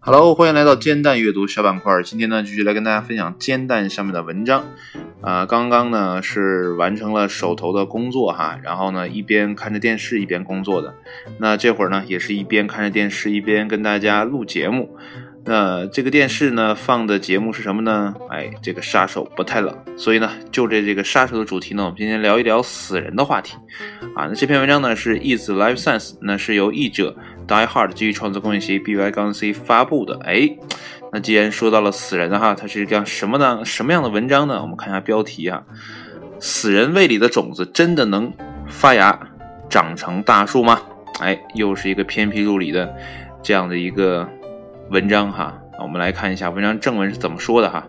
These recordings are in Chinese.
Hello，欢迎来到煎蛋阅读小板块。今天呢，继续来跟大家分享煎蛋上面的文章。啊，刚刚呢是完成了手头的工作哈，然后呢一边看着电视一边工作的。那这会儿呢也是一边看着电视一边跟大家录节目。那这个电视呢放的节目是什么呢？哎，这个杀手不太冷，所以呢就这这个杀手的主题呢，我们今天聊一聊死人的话题。啊，那这篇文章呢是 Is Life Science，那是由译者 Die Hard 基于创作工业协议 BY 杠 C 发布的。哎，那既然说到了死人哈，它是一个什么呢？什么样的文章呢？我们看一下标题啊，死人胃里的种子真的能发芽长成大树吗？哎，又是一个偏僻入里的这样的一个。文章哈，我们来看一下文章正文是怎么说的哈。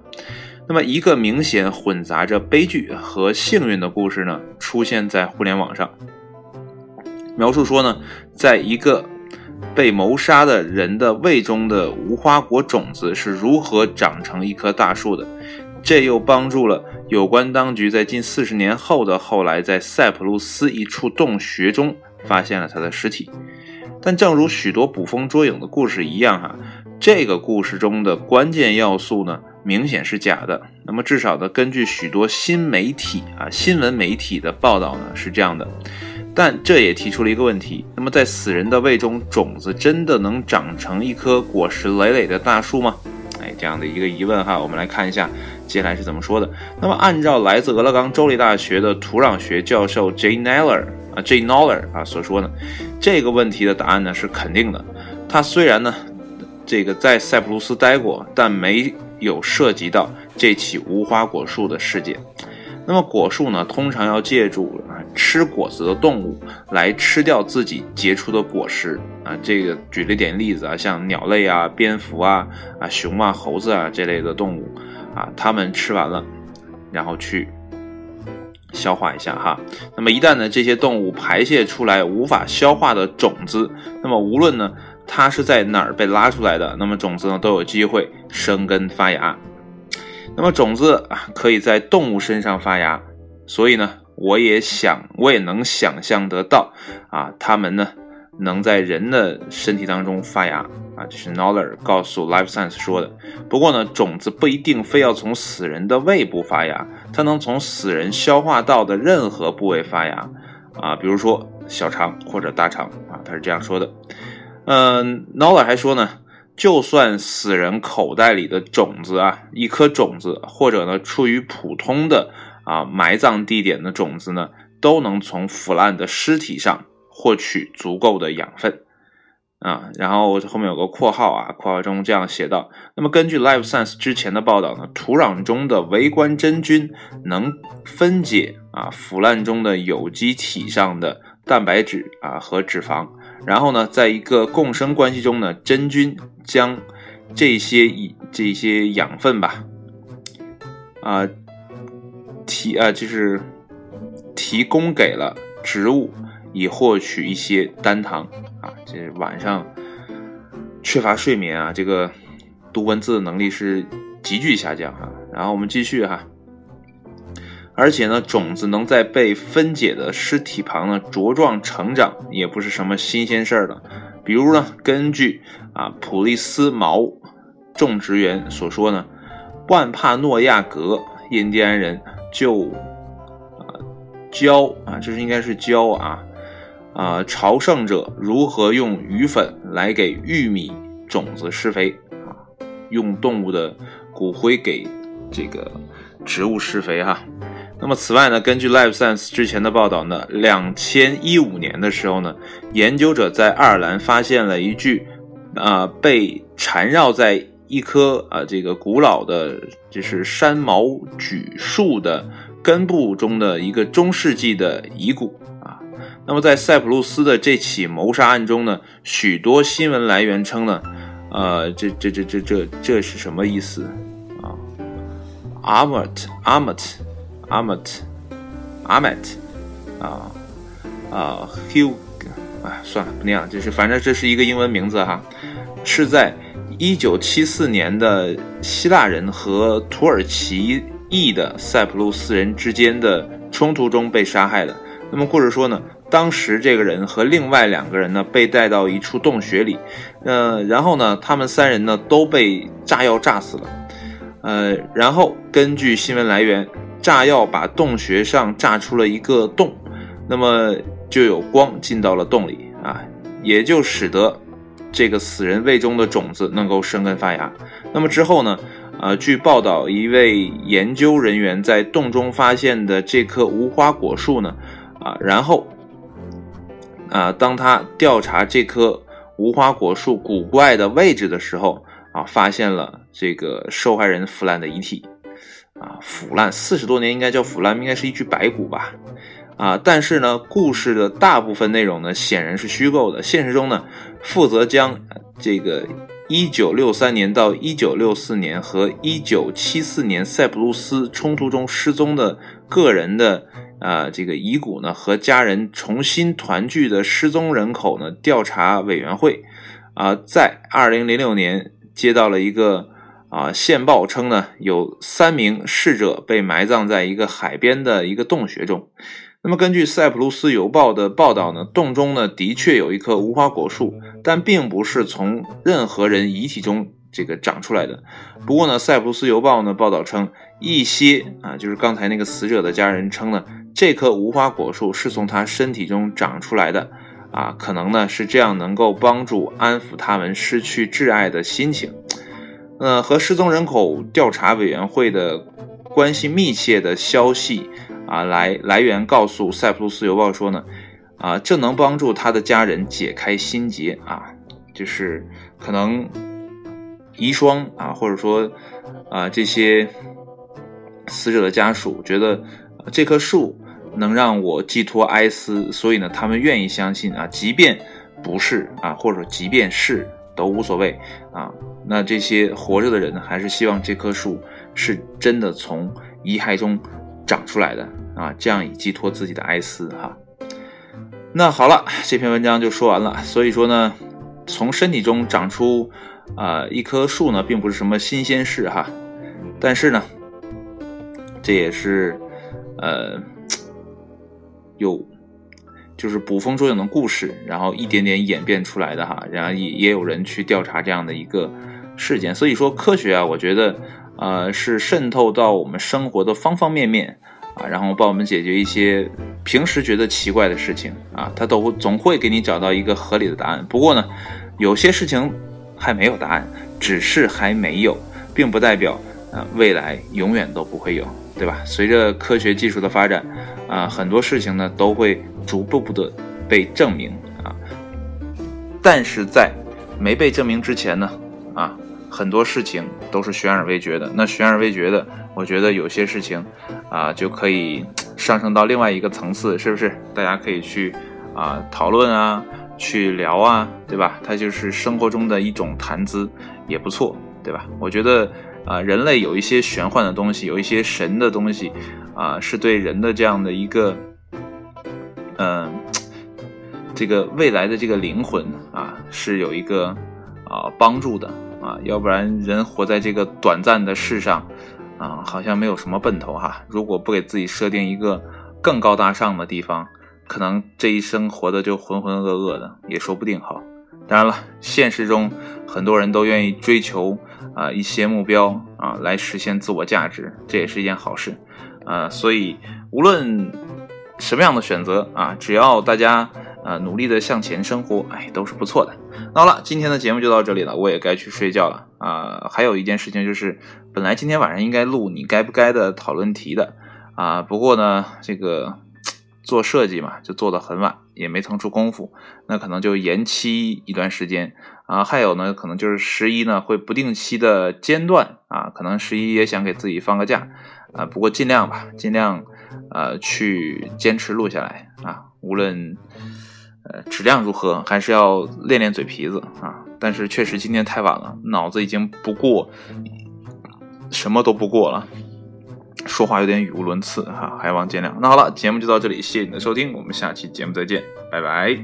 那么，一个明显混杂着悲剧和幸运的故事呢，出现在互联网上，描述说呢，在一个被谋杀的人的胃中的无花果种子是如何长成一棵大树的。这又帮助了有关当局在近四十年后的后来，在塞浦路斯一处洞穴中发现了他的尸体。但正如许多捕风捉影的故事一样哈。这个故事中的关键要素呢，明显是假的。那么至少呢，根据许多新媒体啊、新闻媒体的报道呢，是这样的。但这也提出了一个问题：那么在死人的胃中，种子真的能长成一棵果实累累的大树吗？哎，这样的一个疑问哈，我们来看一下接下来是怎么说的。那么按照来自俄勒冈州立大学的土壤学教授 J. Neller 啊，J. Naller 啊所说呢，这个问题的答案呢是肯定的。他虽然呢。这个在塞浦路斯待过，但没有涉及到这起无花果树的事件。那么果树呢，通常要借助啊吃果子的动物来吃掉自己结出的果实啊。这个举了点例子啊，像鸟类啊、蝙蝠啊、啊熊啊、猴子啊这类的动物啊，它们吃完了，然后去消化一下哈。那么一旦呢，这些动物排泄出来无法消化的种子，那么无论呢。它是在哪儿被拉出来的？那么种子呢都有机会生根发芽。那么种子啊可以在动物身上发芽，所以呢我也想我也能想象得到啊它们呢能在人的身体当中发芽啊，这是 Noller 告诉 Life Science 说的。不过呢种子不一定非要从死人的胃部发芽，它能从死人消化道的任何部位发芽啊，比如说小肠或者大肠啊，他是这样说的。嗯，Nola 还说呢，就算死人口袋里的种子啊，一颗种子，或者呢处于普通的啊埋葬地点的种子呢，都能从腐烂的尸体上获取足够的养分啊。然后后面有个括号啊，括号中这样写道：那么根据 Life Science 之前的报道呢，土壤中的微观真菌能分解啊腐烂中的有机体上的蛋白质啊和脂肪。然后呢，在一个共生关系中呢，真菌将这些以这些养分吧，啊提啊就是提供给了植物，以获取一些单糖啊。这晚上缺乏睡眠啊，这个读文字的能力是急剧下降哈。然后我们继续哈。而且呢，种子能在被分解的尸体旁呢茁壮成长，也不是什么新鲜事儿了。比如呢，根据啊普利斯毛种植园所说呢，万帕诺亚格印第安人就啊教啊，这是应该是教啊啊朝圣者如何用鱼粉来给玉米种子施肥啊，用动物的骨灰给这个植物施肥哈。那么，此外呢，根据 Life Science 之前的报道呢，两千一五年的时候呢，研究者在爱尔兰发现了一具，啊，被缠绕在一棵啊这个古老的，就是山毛榉树的根部中的一个中世纪的遗骨啊。那么，在塞浦路斯的这起谋杀案中呢，许多新闻来源称呢，呃，这这这这这这是什么意思啊？Amat，Amat。阿 m 特，阿 t 特，阿麦特啊啊，Hugh，啊，算了，不念了，就是反正这是一个英文名字哈，是在一九七四年的希腊人和土耳其裔的塞浦路斯人之间的冲突中被杀害的。那么故事说呢，当时这个人和另外两个人呢被带到一处洞穴里，呃，然后呢，他们三人呢都被炸药炸死了，呃，然后根据新闻来源，炸药把洞穴上炸出了一个洞，那么就有光进到了洞里啊，也就使得这个死人胃中的种子能够生根发芽。那么之后呢？呃，据报道，一位研究人员在洞中发现的这棵无花果树呢，啊，然后，啊，当他调查这棵无花果树古怪的位置的时候，啊，发现了这个受害人腐烂的遗体，啊，腐烂四十多年应该叫腐烂，应该是一具白骨吧，啊，但是呢，故事的大部分内容呢，显然是虚构的。现实中呢，负责将这个。一九六三年到一九六四年和一九七四年塞浦路斯冲突中失踪的个人的啊这个遗骨呢和家人重新团聚的失踪人口呢调查委员会啊在二零零六年接到了一个啊线报称呢有三名逝者被埋葬在一个海边的一个洞穴中。那么，根据《塞浦路斯邮报》的报道呢，洞中呢的确有一棵无花果树，但并不是从任何人遗体中这个长出来的。不过呢，《塞浦路斯邮报》呢报道称，一些啊，就是刚才那个死者的家人称呢，这棵无花果树是从他身体中长出来的，啊，可能呢是这样能够帮助安抚他们失去挚爱的心情。呃，和失踪人口调查委员会的关系密切的消息。啊，来来源告诉《塞浦路斯邮报》说呢，啊，这能帮助他的家人解开心结啊，就是可能遗孀啊，或者说啊这些死者的家属觉得这棵树能让我寄托哀思，所以呢，他们愿意相信啊，即便不是啊，或者说即便是都无所谓啊，那这些活着的人呢，还是希望这棵树是真的从遗骸中。长出来的啊，这样以寄托自己的哀思哈。那好了，这篇文章就说完了。所以说呢，从身体中长出啊一棵树呢，并不是什么新鲜事哈。但是呢，这也是呃有就是捕风捉影的故事，然后一点点演变出来的哈。然后也也有人去调查这样的一个事件。所以说科学啊，我觉得。呃，是渗透到我们生活的方方面面啊，然后帮我们解决一些平时觉得奇怪的事情啊，它都总会给你找到一个合理的答案。不过呢，有些事情还没有答案，只是还没有，并不代表啊未来永远都不会有，对吧？随着科学技术的发展啊，很多事情呢都会逐步步的被证明啊，但是在没被证明之前呢，啊。很多事情都是悬而未决的，那悬而未决的，我觉得有些事情，啊，就可以上升到另外一个层次，是不是？大家可以去啊讨论啊，去聊啊，对吧？它就是生活中的一种谈资，也不错，对吧？我觉得啊，人类有一些玄幻的东西，有一些神的东西，啊，是对人的这样的一个，嗯，这个未来的这个灵魂啊，是有一个啊帮助的。啊，要不然人活在这个短暂的世上，啊，好像没有什么奔头哈。如果不给自己设定一个更高大上的地方，可能这一生活的就浑浑噩噩的，也说不定哈。当然了，现实中很多人都愿意追求啊一些目标啊，来实现自我价值，这也是一件好事啊。所以无论什么样的选择啊，只要大家。啊，努力的向前生活，哎，都是不错的。那好了，今天的节目就到这里了，我也该去睡觉了啊。还有一件事情就是，本来今天晚上应该录你该不该的讨论题的啊，不过呢，这个 做设计嘛，就做的很晚，也没腾出功夫，那可能就延期一段时间啊。还有呢，可能就是十一呢会不定期的间断啊，可能十一也想给自己放个假啊，不过尽量吧，尽量呃去坚持录下来啊，无论。呃，质量如何，还是要练练嘴皮子啊！但是确实今天太晚了，脑子已经不过，什么都不过了，说话有点语无伦次哈，还望见谅。那好了，节目就到这里，谢谢你的收听，我们下期节目再见，拜拜。